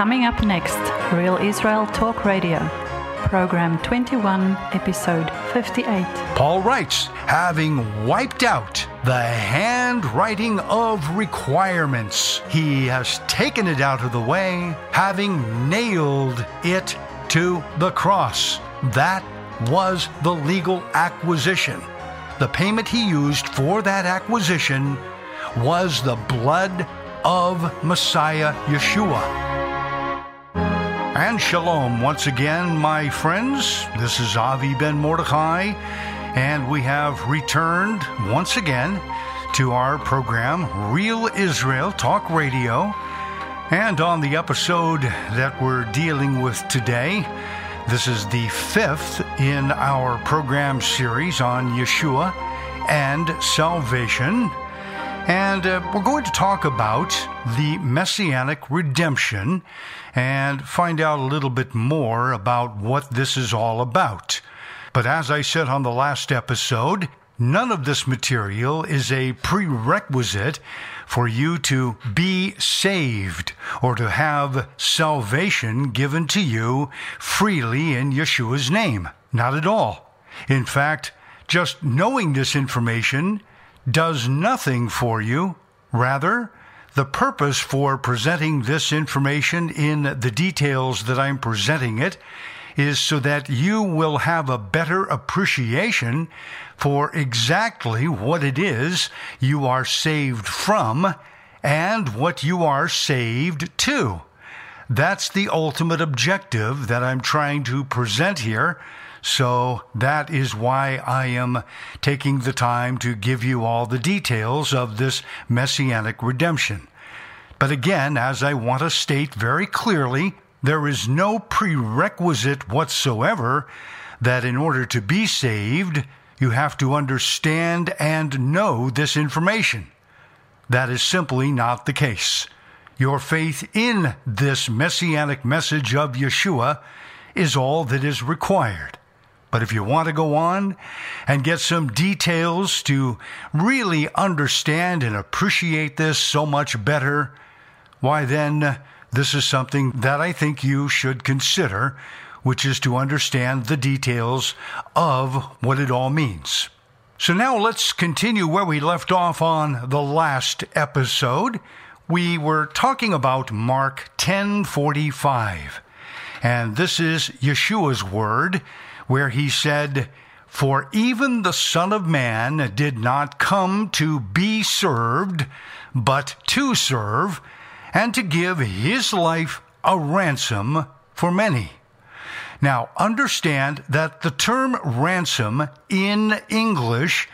Coming up next, Real Israel Talk Radio, Program 21, Episode 58. Paul writes, having wiped out the handwriting of requirements, he has taken it out of the way, having nailed it to the cross. That was the legal acquisition. The payment he used for that acquisition was the blood of Messiah Yeshua. And shalom once again, my friends. This is Avi Ben Mordechai, and we have returned once again to our program, Real Israel Talk Radio. And on the episode that we're dealing with today, this is the fifth in our program series on Yeshua and salvation. And uh, we're going to talk about the messianic redemption and find out a little bit more about what this is all about. But as I said on the last episode, none of this material is a prerequisite for you to be saved or to have salvation given to you freely in Yeshua's name. Not at all. In fact, just knowing this information does nothing for you. Rather, the purpose for presenting this information in the details that I'm presenting it is so that you will have a better appreciation for exactly what it is you are saved from and what you are saved to. That's the ultimate objective that I'm trying to present here. So that is why I am taking the time to give you all the details of this messianic redemption. But again, as I want to state very clearly, there is no prerequisite whatsoever that in order to be saved, you have to understand and know this information. That is simply not the case. Your faith in this messianic message of Yeshua is all that is required. But if you want to go on and get some details to really understand and appreciate this so much better, why then uh, this is something that I think you should consider which is to understand the details of what it all means. So now let's continue where we left off on the last episode. We were talking about Mark 10:45. And this is Yeshua's word where he said, "For even the Son of Man did not come to be served, but to serve, and to give his life a ransom for many." Now, understand that the term ransom in English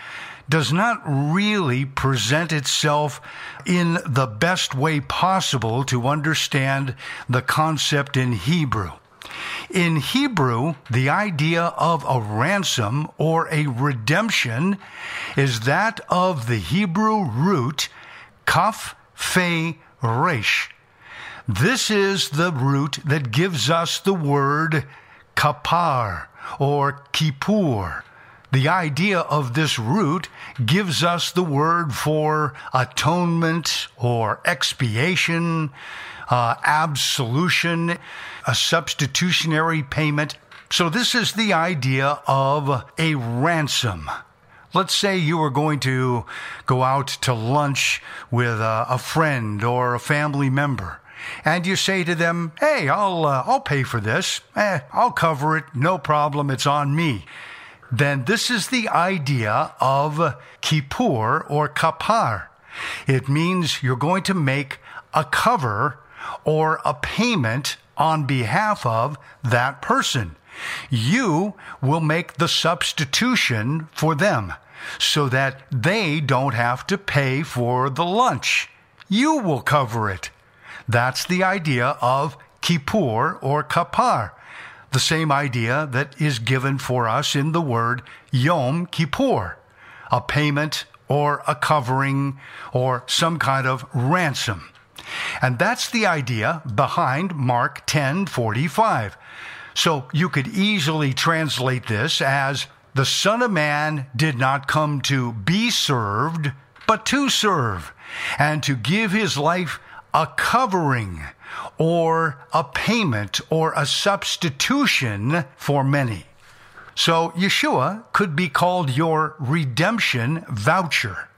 does not really present itself in the best way possible to understand the concept in Hebrew. In Hebrew, the idea of a ransom or a redemption is that of the Hebrew root kaf fe resh. This is the root that gives us the word kapar or kippur. The idea of this root gives us the word for atonement or expiation, uh, absolution, a substitutionary payment. So, this is the idea of a ransom. Let's say you were going to go out to lunch with a, a friend or a family member and you say to them, "Hey, I'll uh, I'll pay for this. Eh, I'll cover it. No problem. It's on me." Then this is the idea of kippur or kapar. It means you're going to make a cover or a payment on behalf of that person. You will make the substitution for them so that they don't have to pay for the lunch. You will cover it. That's the idea of kippur or kapar, the same idea that is given for us in the word yom kippur, a payment or a covering or some kind of ransom. And that's the idea behind Mark 10:45. So you could easily translate this as the Son of Man did not come to be served, but to serve, and to give his life a covering or a payment or a substitution for many. So Yeshua could be called your redemption voucher.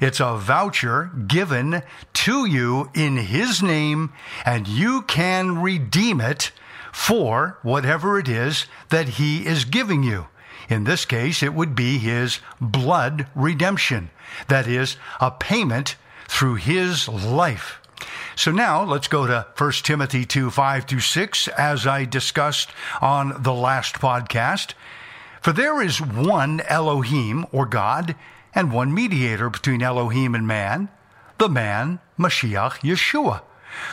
It's a voucher given to you in His name, and you can redeem it for whatever it is that He is giving you. In this case, it would be His blood redemption. That is, a payment through His life. So now let's go to 1 Timothy 2 5 through 6, as I discussed on the last podcast. For there is one Elohim, or God, and one mediator between Elohim and man, the man, Mashiach Yeshua,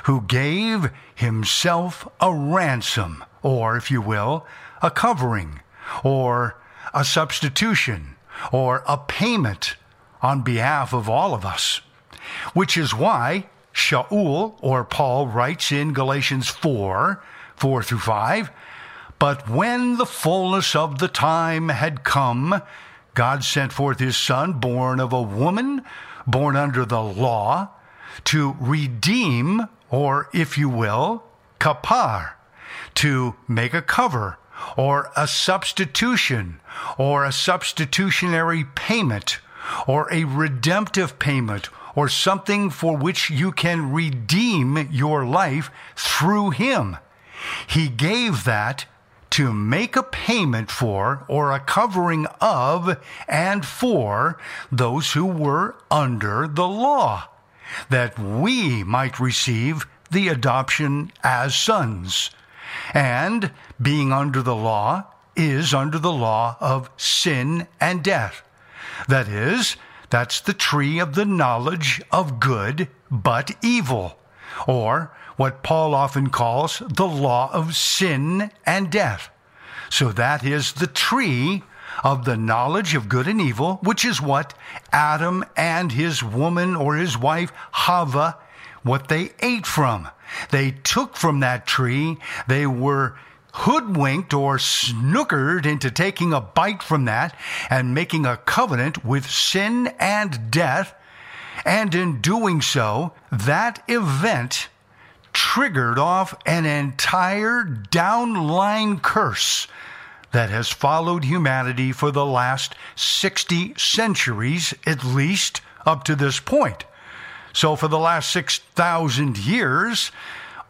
who gave himself a ransom, or, if you will, a covering, or a substitution, or a payment on behalf of all of us. Which is why Shaul or Paul writes in Galatians 4 4 through 5 But when the fullness of the time had come, God sent forth his Son, born of a woman, born under the law, to redeem, or if you will, kapar, to make a cover, or a substitution, or a substitutionary payment, or a redemptive payment, or something for which you can redeem your life through Him. He gave that to make a payment for or a covering of and for those who were under the law, that we might receive the adoption as sons. And being under the law is under the law of sin and death. That is, that's the tree of the knowledge of good but evil, or what Paul often calls the law of sin and death. So that is the tree of the knowledge of good and evil, which is what Adam and his woman or his wife Hava, what they ate from. They took from that tree. They were hoodwinked or snookered into taking a bite from that and making a covenant with sin and death. And in doing so, that event triggered off an entire downline curse that has followed humanity for the last 60 centuries, at least up to this point. So, for the last 6,000 years,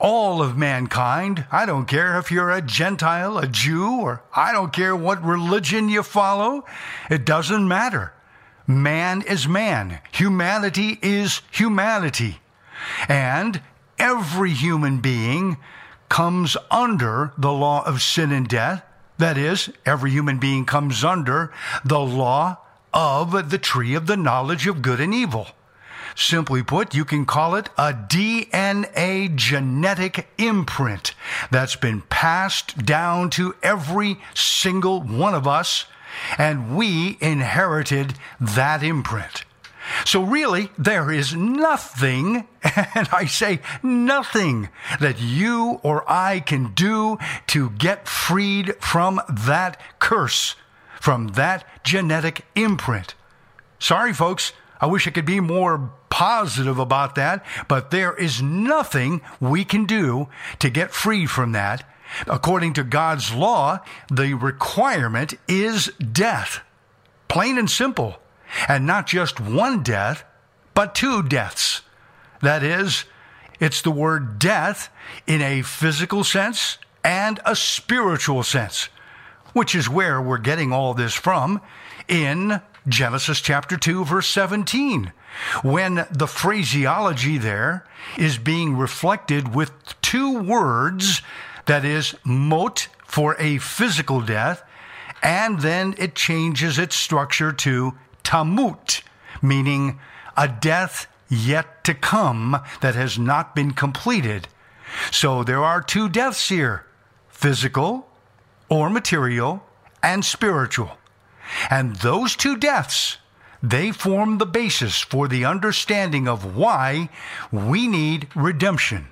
all of mankind. I don't care if you're a Gentile, a Jew, or I don't care what religion you follow. It doesn't matter. Man is man. Humanity is humanity. And every human being comes under the law of sin and death. That is, every human being comes under the law of the tree of the knowledge of good and evil. Simply put, you can call it a DNA genetic imprint that's been passed down to every single one of us, and we inherited that imprint. So, really, there is nothing, and I say nothing, that you or I can do to get freed from that curse, from that genetic imprint. Sorry, folks, I wish I could be more positive about that, but there is nothing we can do to get free from that. According to God's law, the requirement is death. Plain and simple. And not just one death, but two deaths. That is, it's the word death in a physical sense and a spiritual sense, which is where we're getting all this from in Genesis chapter 2, verse 17, when the phraseology there is being reflected with two words that is, mot for a physical death, and then it changes its structure to tamut, meaning a death yet to come that has not been completed. So there are two deaths here physical or material and spiritual. And those two deaths, they form the basis for the understanding of why we need redemption.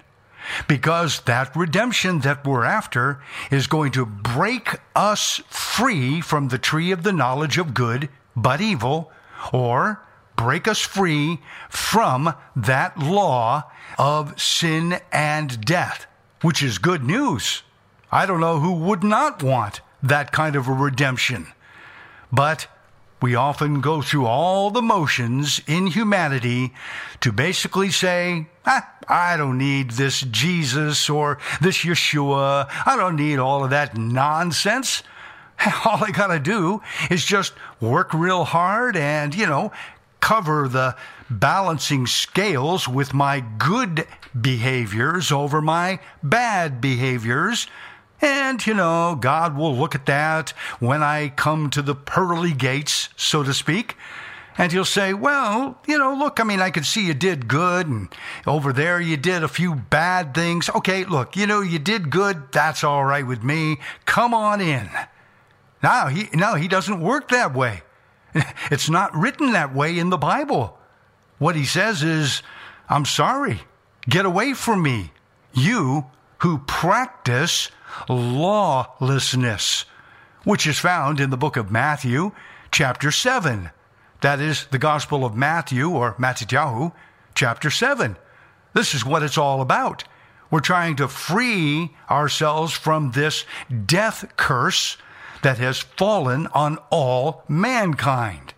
Because that redemption that we're after is going to break us free from the tree of the knowledge of good but evil, or break us free from that law of sin and death, which is good news. I don't know who would not want that kind of a redemption. But we often go through all the motions in humanity to basically say, ah, I don't need this Jesus or this Yeshua. I don't need all of that nonsense. All I got to do is just work real hard and, you know, cover the balancing scales with my good behaviors over my bad behaviors and, you know, God will look at that when I come to the pearly gates, so to speak. And he'll say, Well, you know, look, I mean, I can see you did good, and over there you did a few bad things. Okay, look, you know, you did good. That's all right with me. Come on in. Now, he, no, he doesn't work that way. It's not written that way in the Bible. What he says is, I'm sorry. Get away from me. You who practice lawlessness, which is found in the book of Matthew, chapter 7. That is the Gospel of Matthew, or Matthew, chapter 7. This is what it's all about. We're trying to free ourselves from this death curse that has fallen on all mankind.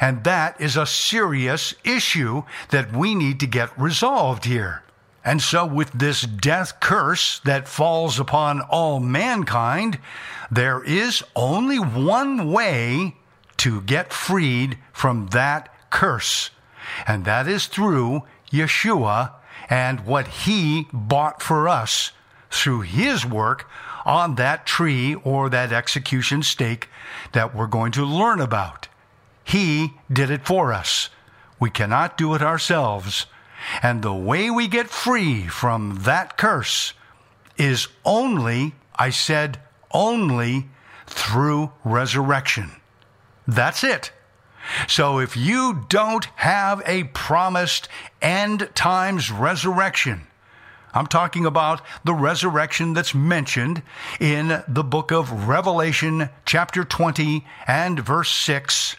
And that is a serious issue that we need to get resolved here. And so, with this death curse that falls upon all mankind, there is only one way to get freed from that curse, and that is through Yeshua and what he bought for us through his work on that tree or that execution stake that we're going to learn about. He did it for us. We cannot do it ourselves. And the way we get free from that curse is only, I said, only through resurrection. That's it. So if you don't have a promised end times resurrection, I'm talking about the resurrection that's mentioned in the book of Revelation, chapter 20 and verse 6.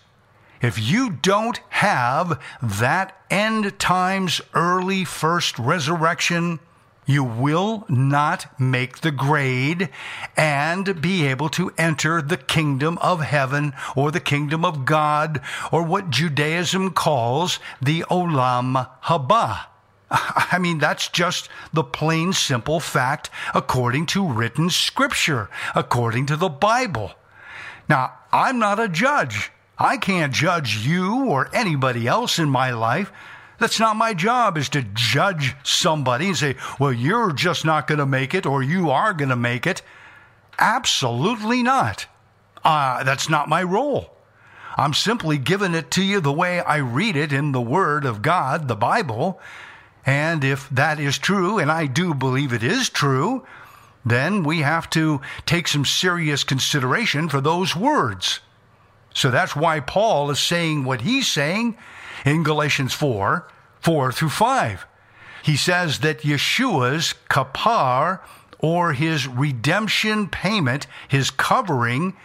If you don't have that end times early first resurrection, you will not make the grade and be able to enter the kingdom of heaven or the kingdom of God or what Judaism calls the Olam Haba. I mean, that's just the plain, simple fact according to written scripture, according to the Bible. Now, I'm not a judge. I can't judge you or anybody else in my life. That's not my job is to judge somebody and say, well, you're just not going to make it or you are going to make it. Absolutely not. Uh, that's not my role. I'm simply giving it to you the way I read it in the Word of God, the Bible. And if that is true, and I do believe it is true, then we have to take some serious consideration for those words. So that's why Paul is saying what he's saying in Galatians 4 4 through 5. He says that Yeshua's kapar, or his redemption payment, his covering,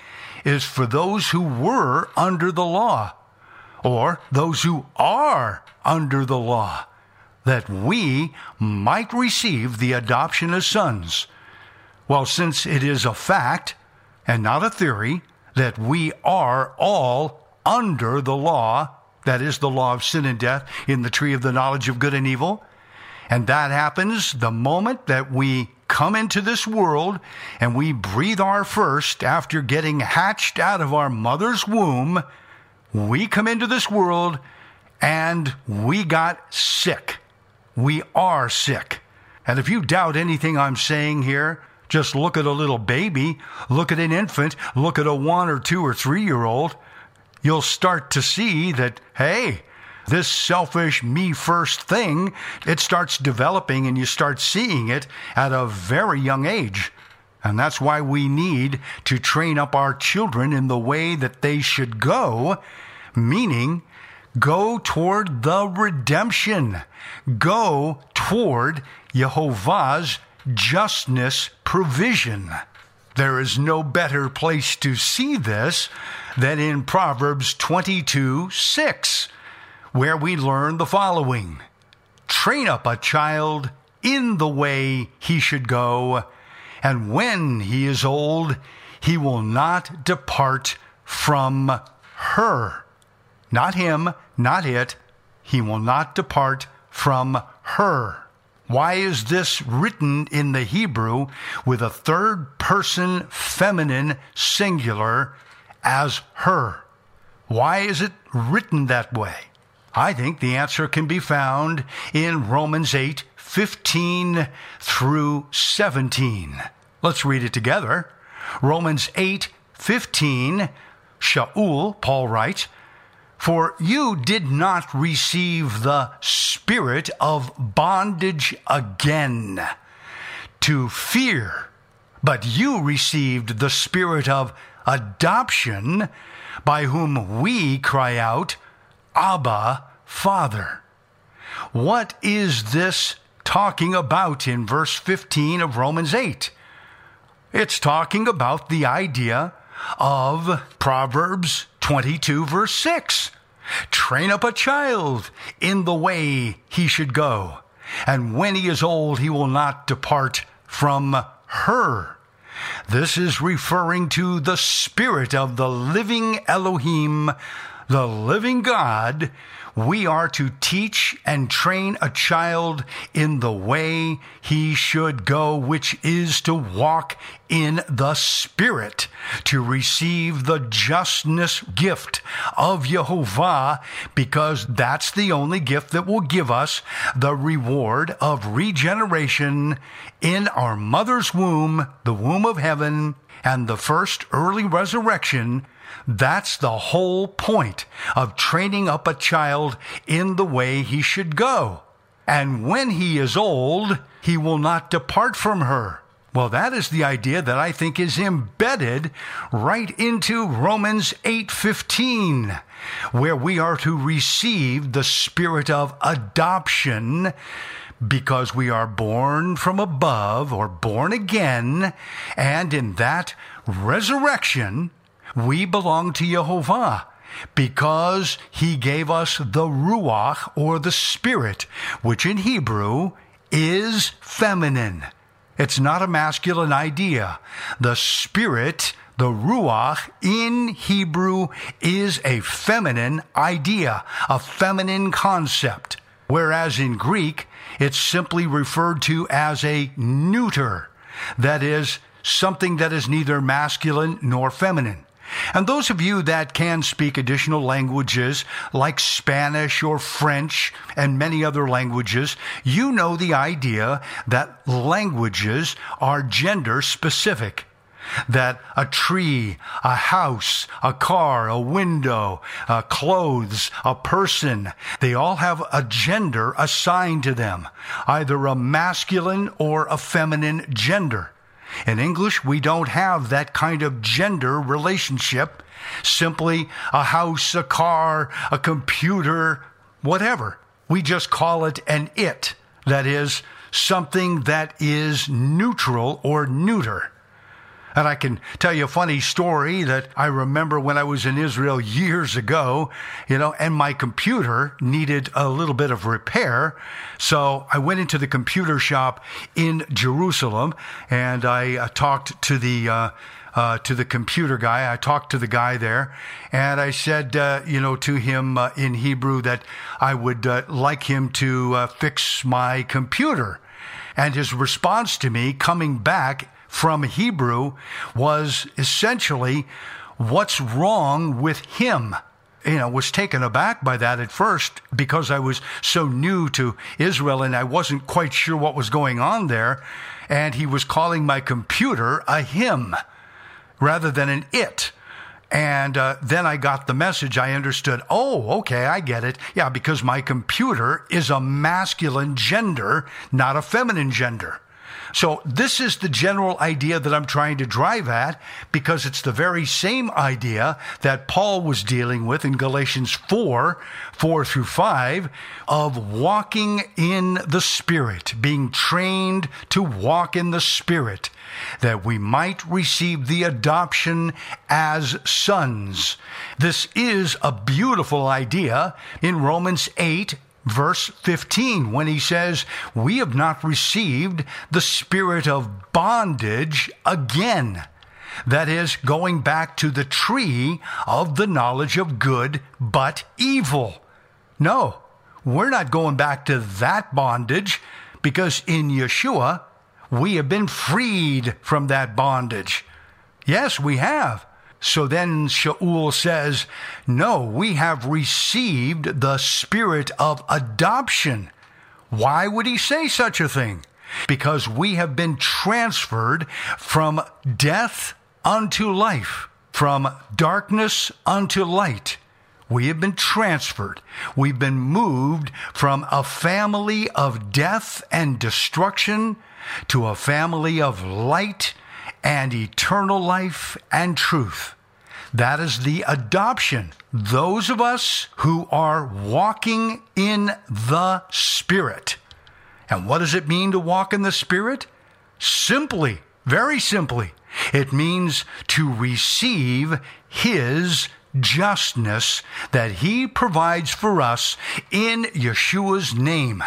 is for those who were under the law, or those who are under the law, that we might receive the adoption as sons. Well, since it is a fact and not a theory, that we are all under the law, that is, the law of sin and death, in the tree of the knowledge of good and evil. And that happens the moment that we come into this world and we breathe our first after getting hatched out of our mother's womb. We come into this world and we got sick. We are sick. And if you doubt anything I'm saying here, just look at a little baby, look at an infant, look at a one or two or three year old. You'll start to see that, hey, this selfish me first thing, it starts developing and you start seeing it at a very young age. And that's why we need to train up our children in the way that they should go, meaning go toward the redemption, go toward Jehovah's justness provision. There is no better place to see this than in Proverbs 22 6, where we learn the following Train up a child in the way he should go, and when he is old, he will not depart from her. Not him, not it. He will not depart from her. Why is this written in the Hebrew with a third person feminine singular as her? Why is it written that way? I think the answer can be found in Romans 8 15 through 17. Let's read it together. Romans 8 15, Shaul, Paul writes, For you did not receive the spirit of bondage again to fear, but you received the spirit of adoption by whom we cry out, Abba, Father. What is this talking about in verse 15 of Romans 8? It's talking about the idea of Proverbs 22, verse 6. Train up a child in the way he should go, and when he is old, he will not depart from her. This is referring to the Spirit of the living Elohim, the living God, we are to teach and train a child in the way he should go, which is to walk in the Spirit, to receive the justness gift of Jehovah, because that's the only gift that will give us the reward of regeneration in our mother's womb, the womb of heaven, and the first early resurrection that's the whole point of training up a child in the way he should go. And when he is old, he will not depart from her. Well, that is the idea that I think is embedded right into Romans 8:15, where we are to receive the spirit of adoption because we are born from above or born again, and in that resurrection, we belong to Jehovah because he gave us the Ruach or the Spirit, which in Hebrew is feminine. It's not a masculine idea. The Spirit, the Ruach in Hebrew is a feminine idea, a feminine concept. Whereas in Greek, it's simply referred to as a neuter. That is, something that is neither masculine nor feminine. And those of you that can speak additional languages like Spanish or French and many other languages, you know the idea that languages are gender specific. That a tree, a house, a car, a window, uh, clothes, a person, they all have a gender assigned to them, either a masculine or a feminine gender. In English, we don't have that kind of gender relationship. Simply a house, a car, a computer, whatever. We just call it an it. That is, something that is neutral or neuter. And I can tell you a funny story that I remember when I was in Israel years ago, you know, and my computer needed a little bit of repair. So I went into the computer shop in Jerusalem and I uh, talked to the, uh, uh, to the computer guy. I talked to the guy there, and I said, uh, you know, to him uh, in Hebrew that I would uh, like him to uh, fix my computer. And his response to me, coming back from Hebrew was essentially what's wrong with him. You know, was taken aback by that at first because I was so new to Israel and I wasn't quite sure what was going on there. And he was calling my computer a him rather than an it. And uh, then I got the message. I understood, oh, okay, I get it. Yeah, because my computer is a masculine gender, not a feminine gender. So, this is the general idea that I'm trying to drive at because it's the very same idea that Paul was dealing with in Galatians 4 4 through 5 of walking in the Spirit, being trained to walk in the Spirit, that we might receive the adoption as sons. This is a beautiful idea in Romans 8 verse 15 when he says, We have not received the spirit of bondage again. That is, going back to the tree of the knowledge of good but evil. No, we're not going back to that bondage because in Yeshua, we have been freed from that bondage. Yes, we have. So then Shaul says, No, we have received the spirit of adoption. Why would he say such a thing? Because we have been transferred from death unto life, from darkness unto light. We have been transferred. We've been moved from a family of death and destruction to a family of light and eternal life and truth. That is the adoption. Those of us who are walking in the Spirit. And what does it mean to walk in the Spirit? Simply, very simply, it means to receive His justness that He provides for us in Yeshua's name.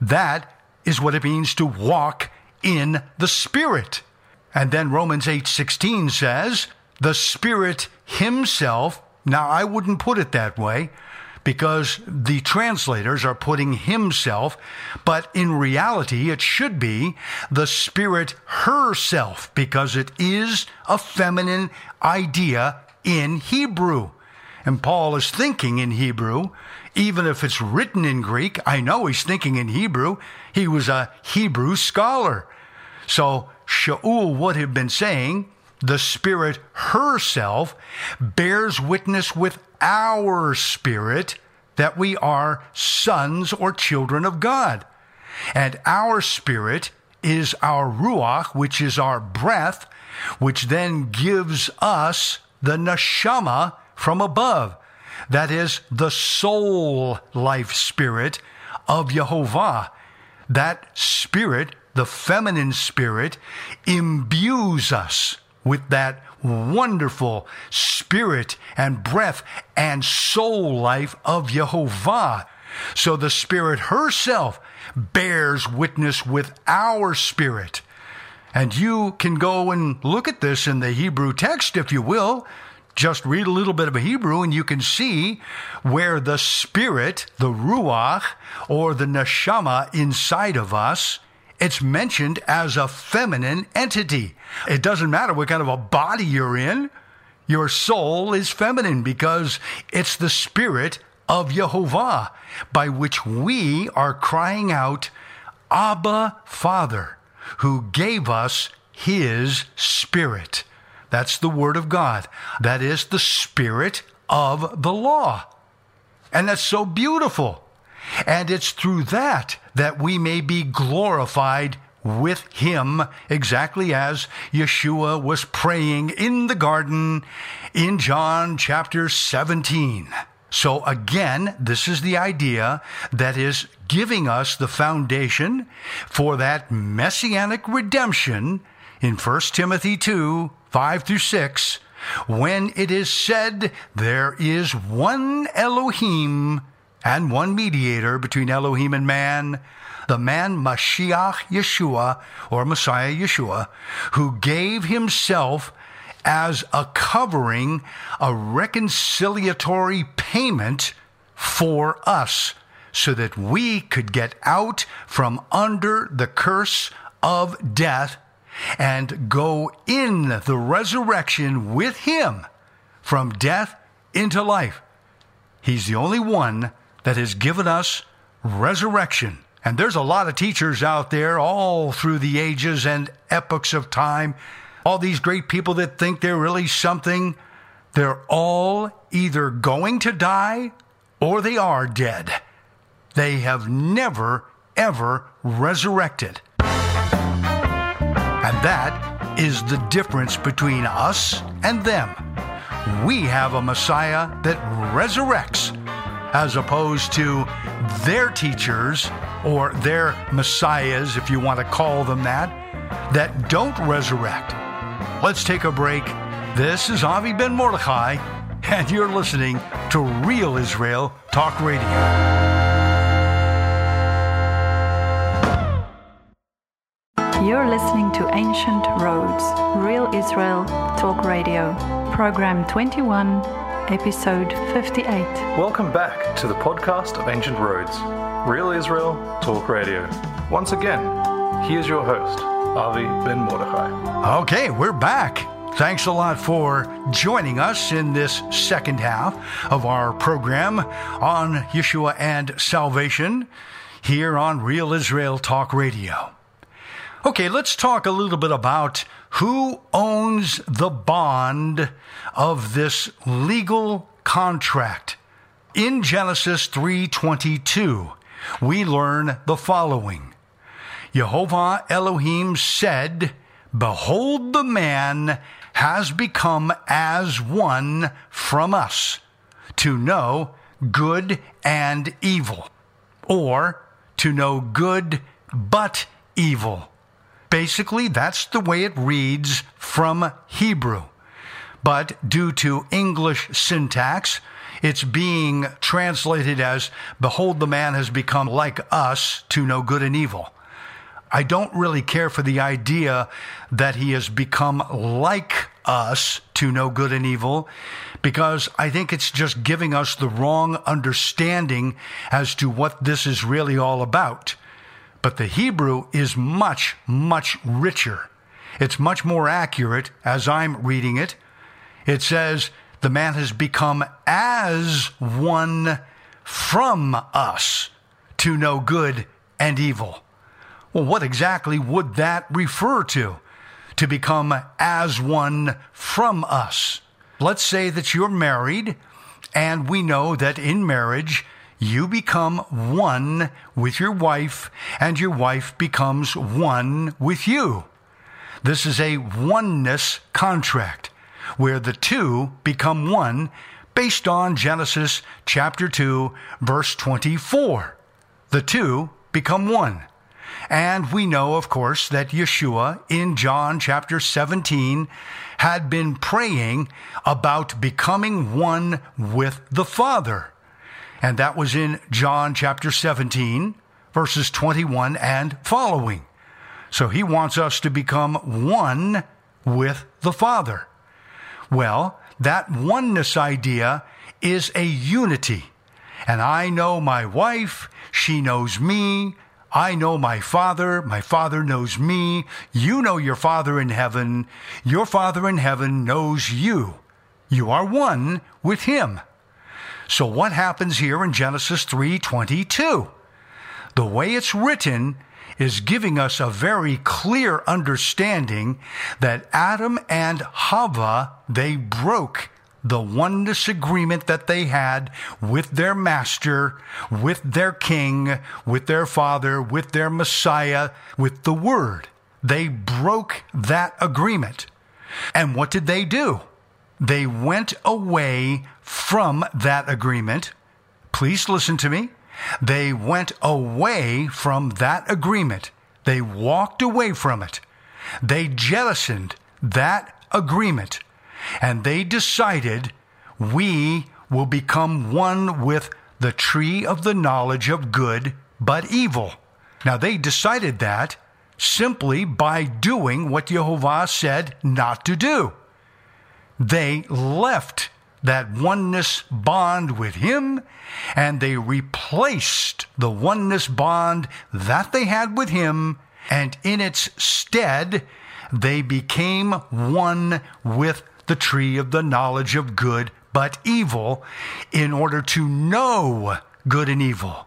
That is what it means to walk in the Spirit. And then Romans 8:16 says, "The Spirit himself." Now I wouldn't put it that way because the translators are putting himself, but in reality it should be the Spirit herself because it is a feminine idea in Hebrew. And Paul is thinking in Hebrew, even if it's written in Greek. I know he's thinking in Hebrew. He was a Hebrew scholar. So Shaul would have been saying, the Spirit herself bears witness with our spirit that we are sons or children of God. And our spirit is our ruach, which is our breath, which then gives us the neshama from above. That is the soul life spirit of Jehovah. That spirit the feminine spirit imbues us with that wonderful spirit and breath and soul life of Jehovah. So the spirit herself bears witness with our spirit. And you can go and look at this in the Hebrew text, if you will. Just read a little bit of Hebrew and you can see where the spirit, the ruach, or the neshama inside of us, it's mentioned as a feminine entity. It doesn't matter what kind of a body you're in, your soul is feminine because it's the spirit of Jehovah by which we are crying out, Abba, Father, who gave us his spirit. That's the word of God. That is the spirit of the law. And that's so beautiful. And it's through that that we may be glorified with him, exactly as Yeshua was praying in the garden in John chapter 17. So again, this is the idea that is giving us the foundation for that messianic redemption in 1 Timothy 2 5 through 6, when it is said, There is one Elohim and one mediator between Elohim and man, the man Mashiach Yeshua, or Messiah Yeshua, who gave himself as a covering, a reconciliatory payment for us, so that we could get out from under the curse of death and go in the resurrection with him from death into life. He's the only one that has given us resurrection. And there's a lot of teachers out there all through the ages and epochs of time. All these great people that think they're really something, they're all either going to die or they are dead. They have never, ever resurrected. And that is the difference between us and them. We have a Messiah that resurrects, as opposed to their teachers or their messiahs, if you want to call them that, that don't resurrect. Let's take a break. This is Avi Ben Mordechai, and you're listening to Real Israel Talk Radio. You're listening to Ancient Roads, Real Israel Talk Radio, Program 21, Episode 58. Welcome back to the podcast of Ancient Roads, Real Israel Talk Radio. Once again, here's your host, Avi Ben Mordechai. Okay, we're back. Thanks a lot for joining us in this second half of our program on Yeshua and salvation here on Real Israel Talk Radio. Okay, let's talk a little bit about who owns the bond of this legal contract. In Genesis 3:22, we learn the following. Jehovah Elohim said, "Behold the man has become as one from us, to know good and evil, or to know good but evil." Basically, that's the way it reads from Hebrew. But due to English syntax, it's being translated as, Behold, the man has become like us to know good and evil. I don't really care for the idea that he has become like us to know good and evil because I think it's just giving us the wrong understanding as to what this is really all about. But the Hebrew is much, much richer. It's much more accurate as I'm reading it. It says, the man has become as one from us to know good and evil. Well, what exactly would that refer to? To become as one from us. Let's say that you're married, and we know that in marriage, you become one with your wife, and your wife becomes one with you. This is a oneness contract where the two become one based on Genesis chapter 2, verse 24. The two become one. And we know, of course, that Yeshua in John chapter 17 had been praying about becoming one with the Father. And that was in John chapter 17, verses 21 and following. So he wants us to become one with the Father. Well, that oneness idea is a unity. And I know my wife, she knows me, I know my Father, my Father knows me, you know your Father in heaven, your Father in heaven knows you. You are one with Him. So what happens here in Genesis 3:22? The way it's written is giving us a very clear understanding that Adam and Hava they broke the oneness agreement that they had with their master, with their king, with their father, with their Messiah, with the word. They broke that agreement. And what did they do? They went away from that agreement. Please listen to me. They went away from that agreement. They walked away from it. They jettisoned that agreement and they decided we will become one with the tree of the knowledge of good but evil. Now they decided that simply by doing what Jehovah said not to do. They left that oneness bond with Him, and they replaced the oneness bond that they had with Him, and in its stead, they became one with the tree of the knowledge of good but evil in order to know good and evil.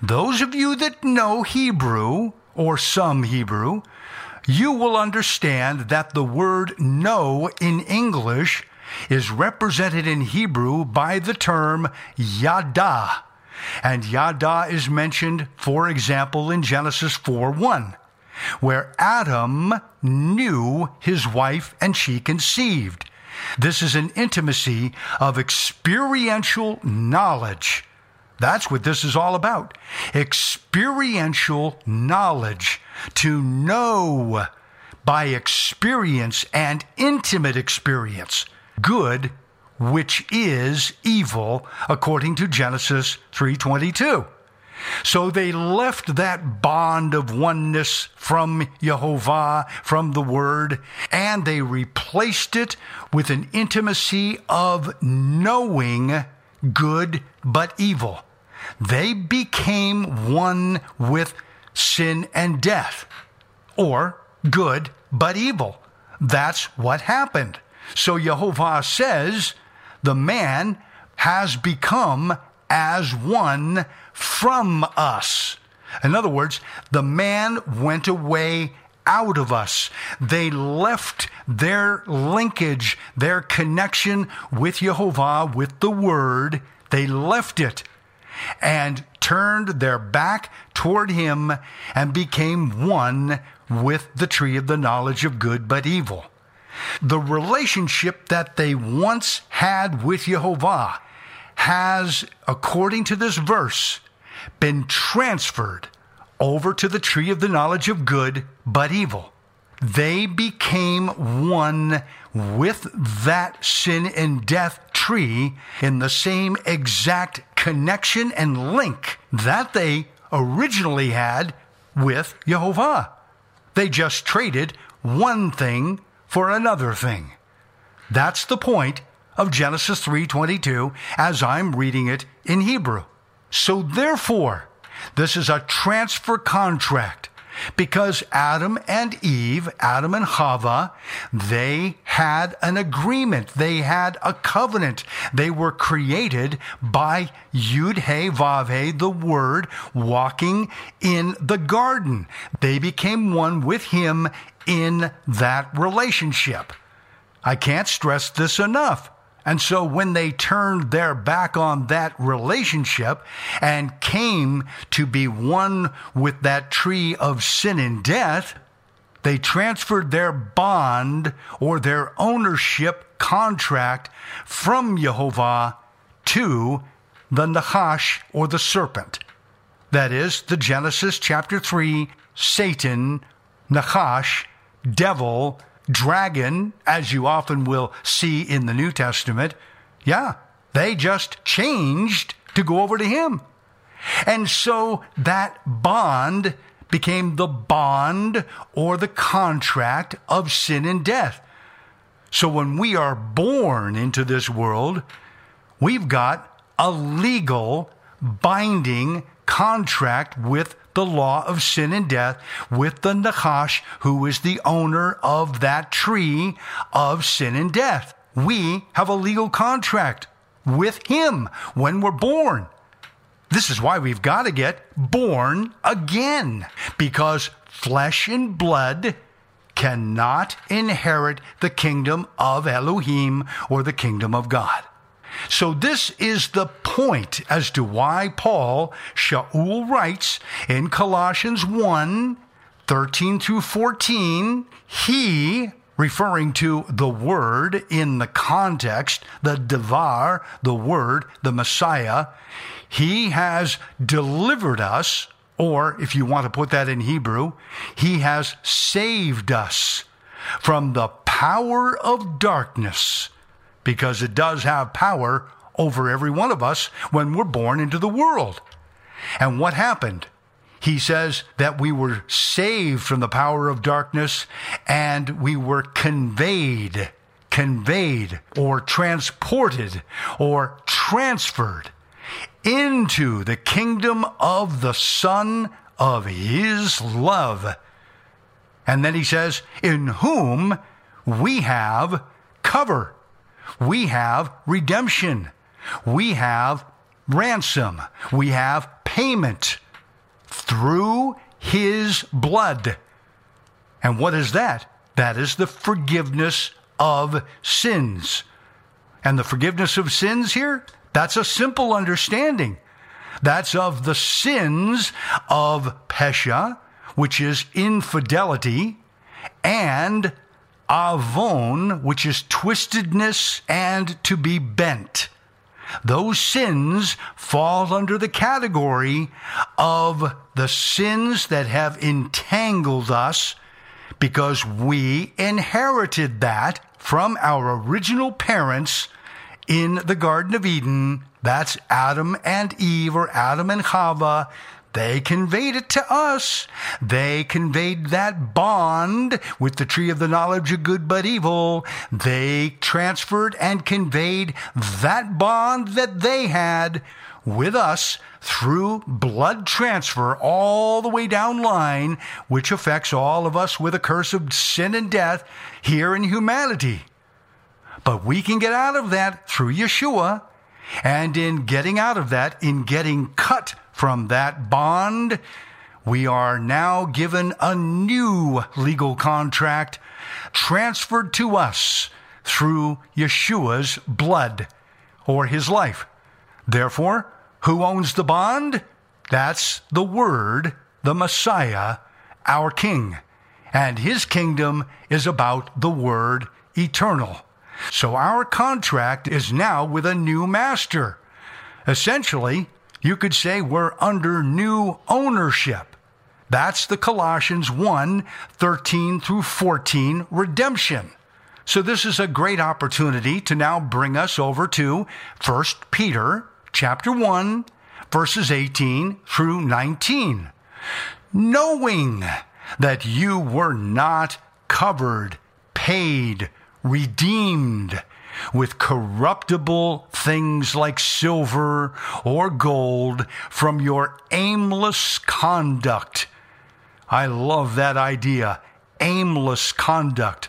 Those of you that know Hebrew, or some Hebrew, you will understand that the word know in English is represented in Hebrew by the term yada. And yada is mentioned, for example, in Genesis 4 1. where Adam knew his wife and she conceived. This is an intimacy of experiential knowledge. That's what this is all about. Experiential knowledge. To know by experience and intimate experience good which is evil according to Genesis 3:22. So they left that bond of oneness from Jehovah, from the Word, and they replaced it with an intimacy of knowing good but evil. They became one with sin and death, or good but evil. That's what happened. So Jehovah says the man has become as one from us. In other words, the man went away out of us. They left their linkage, their connection with Jehovah, with the Word. They left it and turned their back toward Him and became one with the tree of the knowledge of good but evil. The relationship that they once had with Jehovah has, according to this verse, been transferred over to the tree of the knowledge of good but evil. They became one with that sin and death tree in the same exact connection and link that they originally had with Jehovah. They just traded one thing for another thing. That's the point of Genesis 3:22 as I'm reading it in Hebrew. So therefore, this is a transfer contract because Adam and Eve, Adam and Chava, they had an agreement. They had a covenant. They were created by Yud He Vav He, the Word, walking in the garden. They became one with Him in that relationship. I can't stress this enough. And so when they turned their back on that relationship and came to be one with that tree of sin and death, they transferred their bond or their ownership contract from Jehovah to the Nachash or the serpent. That is the Genesis chapter 3, Satan, Nachash, devil, dragon, as you often will see in the New Testament, yeah, they just changed to go over to him. And so that bond became the bond or the contract of sin and death. So when we are born into this world, we've got a legal binding contract with the law of sin and death with the Nachash, who is the owner of that tree of sin and death. We have a legal contract with him when we're born. This is why we've got to get born again, because flesh and blood cannot inherit the kingdom of Elohim or the kingdom of God. So, this is the point as to why Paul, Shaul writes in Colossians 1 13 through 14, he, referring to the word in the context, the Devar, the word, the Messiah, he has delivered us, or if you want to put that in Hebrew, he has saved us from the power of darkness because it does have power over every one of us when we're born into the world. And what happened? He says that we were saved from the power of darkness and we were conveyed, conveyed or transported or transferred into the kingdom of the Son of His love. And then he says, in whom we have cover we have redemption. We have ransom. We have payment through his blood. And what is that? That is the forgiveness of sins. And the forgiveness of sins here, that's a simple understanding. That's of the sins of Pesha, which is infidelity, and avon, which is twistedness and to be bent. Those sins fall under the category of the sins that have entangled us because we inherited that from our original parents in the Garden of Eden. That's Adam and Eve, or Adam and Chava. They conveyed it to us. They conveyed that bond with the tree of the knowledge of good but evil. They transferred and conveyed that bond that they had with us through blood transfer all the way down line, which affects all of us with a curse of sin and death here in humanity. But we can get out of that through Yeshua. And in getting out of that, in getting cut from that bond, we are now given a new legal contract transferred to us through Yeshua's blood or his life. Therefore, who owns the bond? That's the Word, the Messiah, our King. And his kingdom is about the Word eternal. So our contract is now with a new master. Essentially, you could say we're under new ownership. That's the Colossians 1 13 through 14 redemption. So this is a great opportunity to now bring us over to 1 Peter chapter 1 verses 18 through 19. Knowing that you were not covered, paid, redeemed with corruptible things like silver or gold from your aimless conduct. I love that idea. Aimless conduct.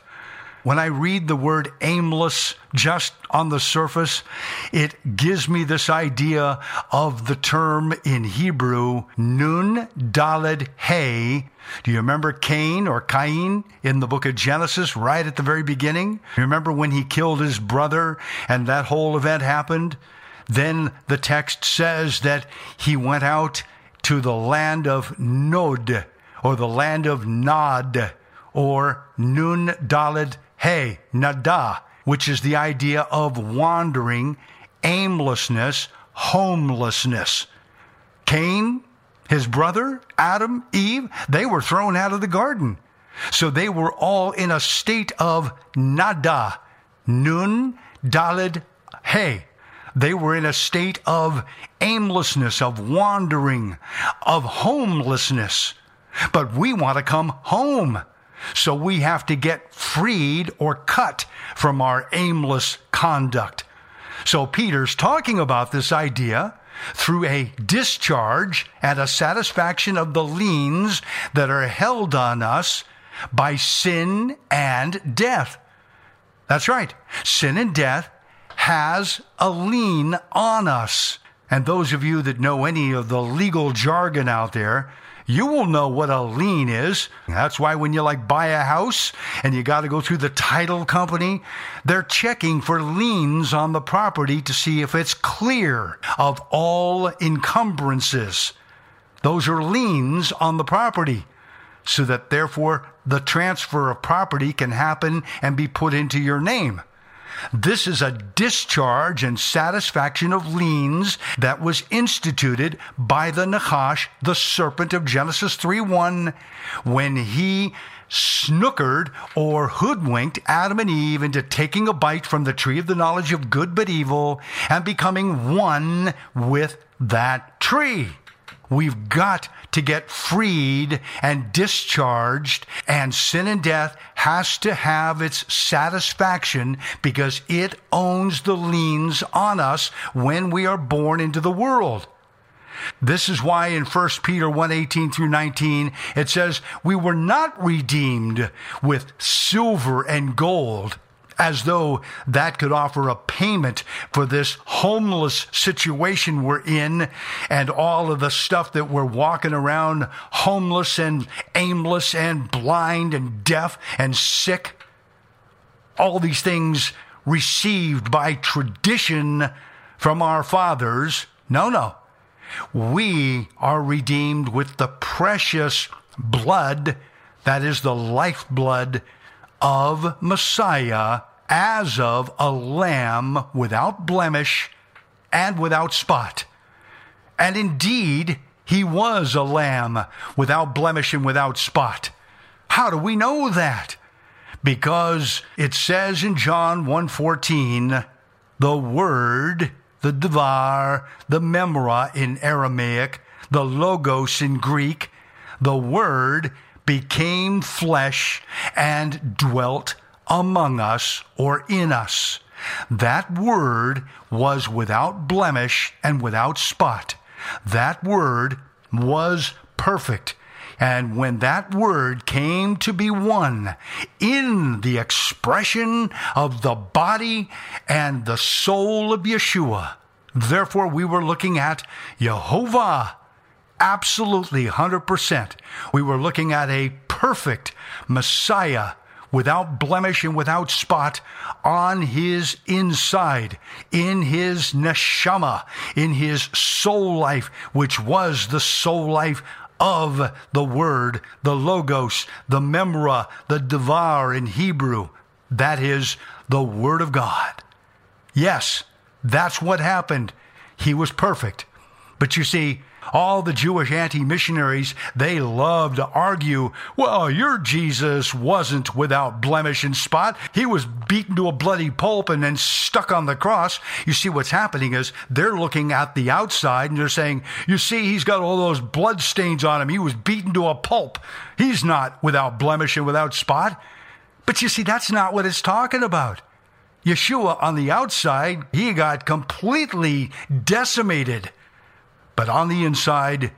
When I read the word aimless just on the surface, it gives me this idea of the term in Hebrew, nun daled hey. Do you remember Cain or Cain in the book of Genesis right at the very beginning? Remember when he killed his brother and that whole event happened? Then the text says that he went out to the land of Nod or the land of Nod or Nun Daled Hey, Nada, which is the idea of wandering, aimlessness, homelessness. Cain, his brother, Adam, Eve, they were thrown out of the garden. So they were all in a state of nada, nun, dalid, hey. They were in a state of aimlessness, of wandering, of homelessness. But we want to come home. So we have to get freed or cut from our aimless conduct. So Peter's talking about this idea through a discharge and a satisfaction of the liens that are held on us by sin and death. That's right. Sin and death has a lien on us. And those of you that know any of the legal jargon out there, you will know what a lien is. That's why when you like buy a house and you got to go through the title company, they're checking for liens on the property to see if it's clear of all encumbrances. Those are liens on the property so that therefore the transfer of property can happen and be put into your name. This is a discharge and satisfaction of liens that was instituted by the Nachash, the serpent of Genesis 3 1, when he snookered or hoodwinked Adam and Eve into taking a bite from the tree of the knowledge of good but evil and becoming one with that tree. We've got to get freed and discharged, and sin and death has to have its satisfaction because it owns the liens on us when we are born into the world. This is why in 1 Peter 1 18 through 19, it says, We were not redeemed with silver and gold as though that could offer a payment for this homeless situation we're in and all of the stuff that we're walking around homeless and aimless and blind and deaf and sick. All these things received by tradition from our fathers. No, no. We are redeemed with the precious blood, that is the lifeblood of Messiah, as of a lamb without blemish and without spot. And indeed, he was a lamb without blemish and without spot. How do we know that? Because it says in John 1:14, the word, the devar, the memra in Aramaic, the logos in Greek, the word became flesh and dwelt among us or in us. That word was without blemish and without spot. That word was perfect. And when that word came to be one in the expression of the body and the soul of Yeshua, therefore we were looking at Jehovah. Absolutely 100%. We were looking at a perfect Messiah without blemish and without spot on his inside, in his neshama, in his soul life, which was the soul life of the Word, the Logos, the Memra, the Devar in Hebrew. That is the Word of God. Yes, that's what happened. He was perfect. But you see, all the Jewish anti missionaries, they love to argue, well, your Jesus wasn't without blemish and spot. He was beaten to a bloody pulp and then stuck on the cross. You see, what's happening is they're looking at the outside and they're saying, you see, he's got all those blood stains on him. He was beaten to a pulp. He's not without blemish and without spot. But you see, that's not what it's talking about. Yeshua on the outside, he got completely decimated. But on the inside,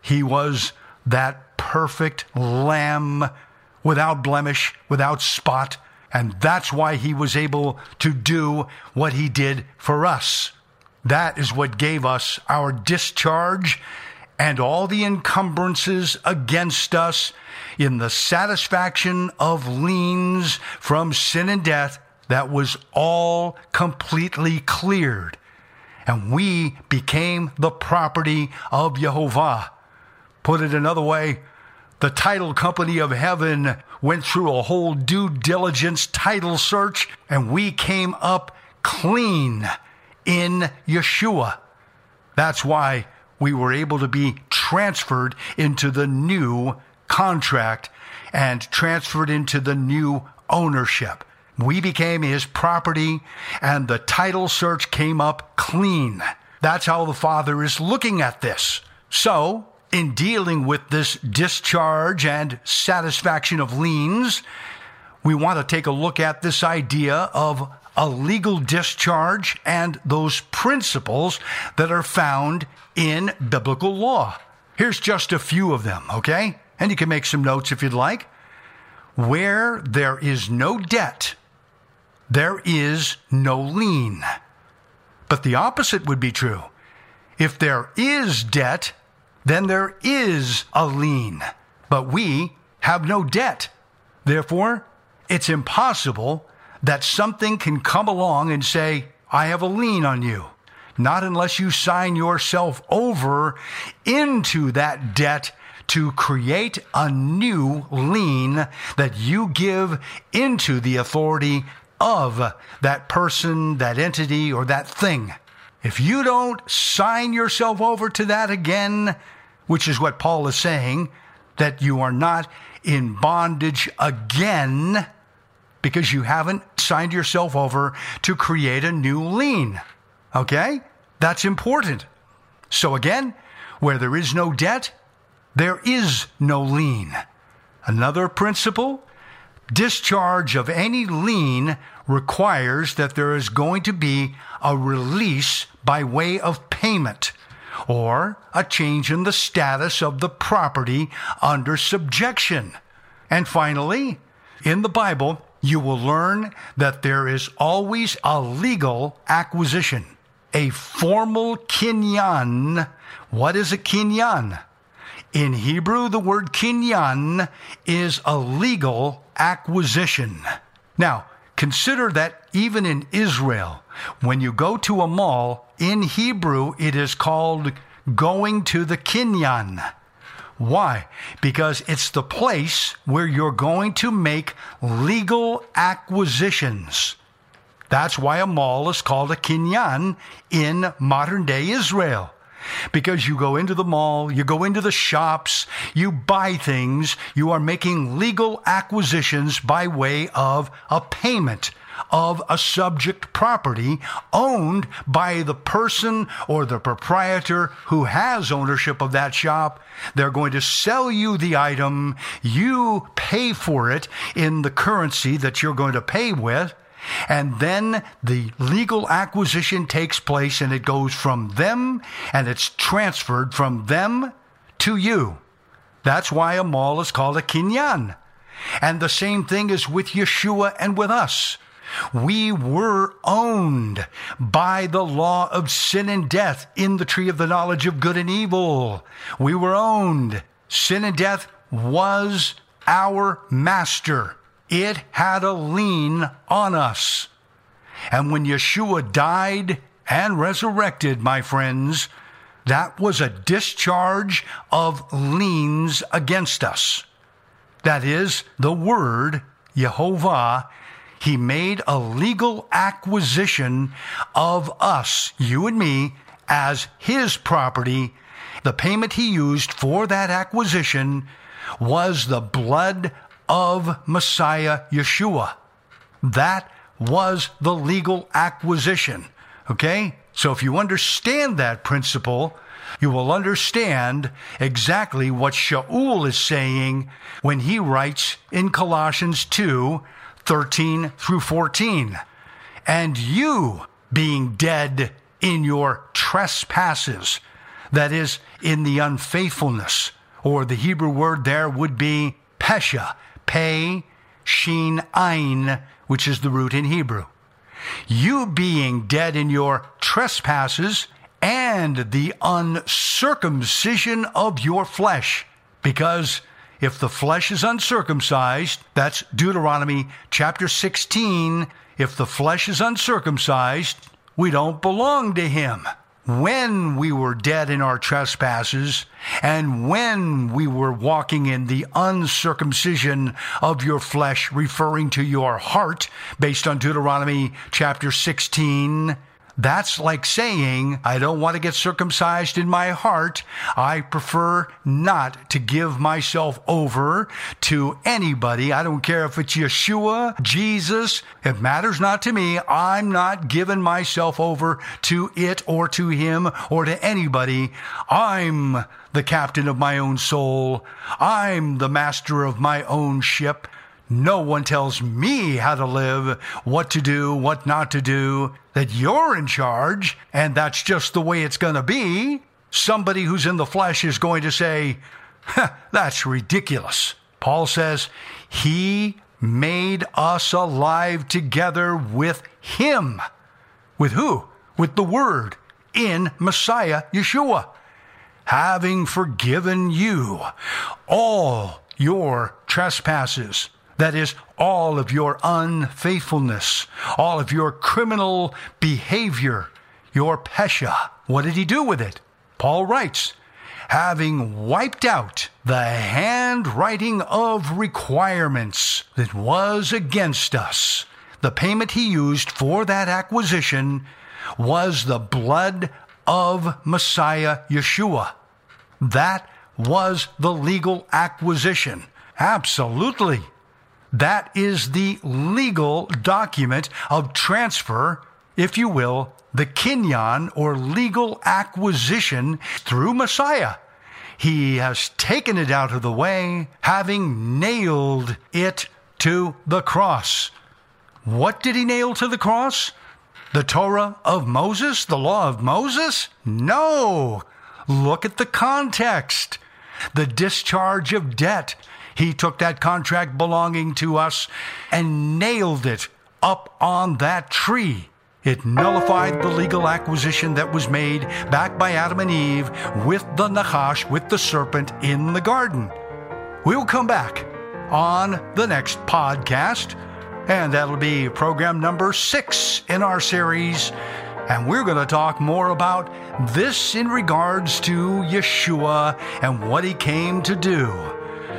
he was that perfect lamb without blemish, without spot. And that's why he was able to do what he did for us. That is what gave us our discharge and all the encumbrances against us in the satisfaction of liens from sin and death that was all completely cleared and we became the property of Jehovah. Put it another way, the title company of heaven went through a whole due diligence title search, and we came up clean in Yeshua. That's why we were able to be transferred into the new contract and transferred into the new ownership. We became his property, and the title search came up clean. That's how the Father is looking at this. So, in dealing with this discharge and satisfaction of liens, we want to take a look at this idea of a legal discharge and those principles that are found in biblical law. Here's just a few of them, okay? And you can make some notes if you'd like. Where there is no debt, there is no lien. But the opposite would be true. If there is debt, then there is a lien. But we have no debt. Therefore, it's impossible that something can come along and say, I have a lien on you. Not unless you sign yourself over into that debt to create a new lien that you give into the authority of that person, that entity, or that thing. If you don't sign yourself over to that again, which is what Paul is saying, that you are not in bondage again because you haven't signed yourself over to create a new lien. Okay? That's important. So again, where there is no debt, there is no lien. Another principle discharge of any lien requires that there is going to be a release by way of payment or a change in the status of the property under subjection. And finally, in the Bible, you will learn that there is always a legal acquisition, a formal kinyan. What is a kinyan? In Hebrew, the word kinyan is a legal acquisition. Now, Consider that even in Israel, when you go to a mall, in Hebrew it is called going to the kinyan. Why? Because it's the place where you're going to make legal acquisitions. That's why a mall is called a kinyan in modern day Israel. Because you go into the mall, you go into the shops, you buy things, you are making legal acquisitions by way of a payment of a subject property owned by the person or the proprietor who has ownership of that shop. They're going to sell you the item. You pay for it in the currency that you're going to pay with. And then the legal acquisition takes place and it goes from them and it's transferred from them to you. That's why a mall is called a kinyan. And the same thing is with Yeshua and with us. We were owned by the law of sin and death in the tree of the knowledge of good and evil. We were owned. Sin and death was our master. It had a lien on us. And when Yeshua died and resurrected, my friends, that was a discharge of liens against us. That is, the word Jehovah he made a legal acquisition of us, you and me, as his property. The payment he used for that acquisition was the blood of Messiah Yeshua. That was the legal acquisition. Okay? So if you understand that principle, you will understand exactly what Shaul is saying when he writes in Colossians 2 13 through 14. And you being dead in your trespasses, that is, in the unfaithfulness, or the Hebrew word there would be pesha, pay, sheen, ein, which is the root in Hebrew. You being dead in your trespasses and the uncircumcision of your flesh, because if the flesh is uncircumcised, that's Deuteronomy chapter 16. If the flesh is uncircumcised, we don't belong to him. When we were dead in our trespasses, and when we were walking in the uncircumcision of your flesh, referring to your heart, based on Deuteronomy chapter 16, that's like saying, I don't want to get circumcised in my heart. I prefer not to give myself over to anybody. I don't care if it's Yeshua, Jesus. It matters not to me. I'm not giving myself over to it or to him or to anybody. I'm the captain of my own soul. I'm the master of my own ship. No one tells me how to live, what to do, what not to do, that you're in charge, and that's just the way it's going to be. Somebody who's in the flesh is going to say, That's ridiculous. Paul says, He made us alive together with Him. With who? With the Word in Messiah Yeshua, having forgiven you all your trespasses that is, all of your unfaithfulness, all of your criminal behavior, your pesha. What did he do with it? Paul writes, having wiped out the handwriting of requirements that was against us. The payment he used for that acquisition was the blood of Messiah Yeshua. That was the legal acquisition. Absolutely. That is the legal document of transfer, if you will, the kinyan or legal acquisition through Messiah. He has taken it out of the way, having nailed it to the cross. What did he nail to the cross? The Torah of Moses, the law of Moses? No. Look at the context. The discharge of debt he took that contract belonging to us and nailed it up on that tree. It nullified the legal acquisition that was made back by Adam and Eve with the Nachash, with the serpent in the garden. We'll come back on the next podcast, and that'll be program number six in our series And we're going to talk more about this in regards to Yeshua and what he came to do,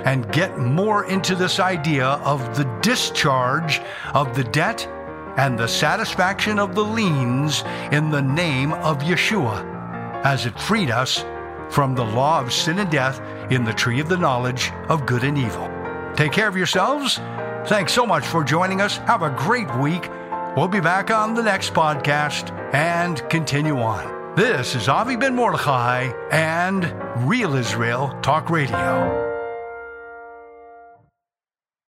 and get more into this idea of the discharge of the debt and the satisfaction of the liens in the name of Yeshua, as it freed us from the law of sin and death in the tree of the knowledge of good and evil. Take care of yourselves. Thanks so much for joining us. Have a great week. We'll be back on the next podcast and continue on. This is Avi Ben Mordechai and Real Israel Talk Radio.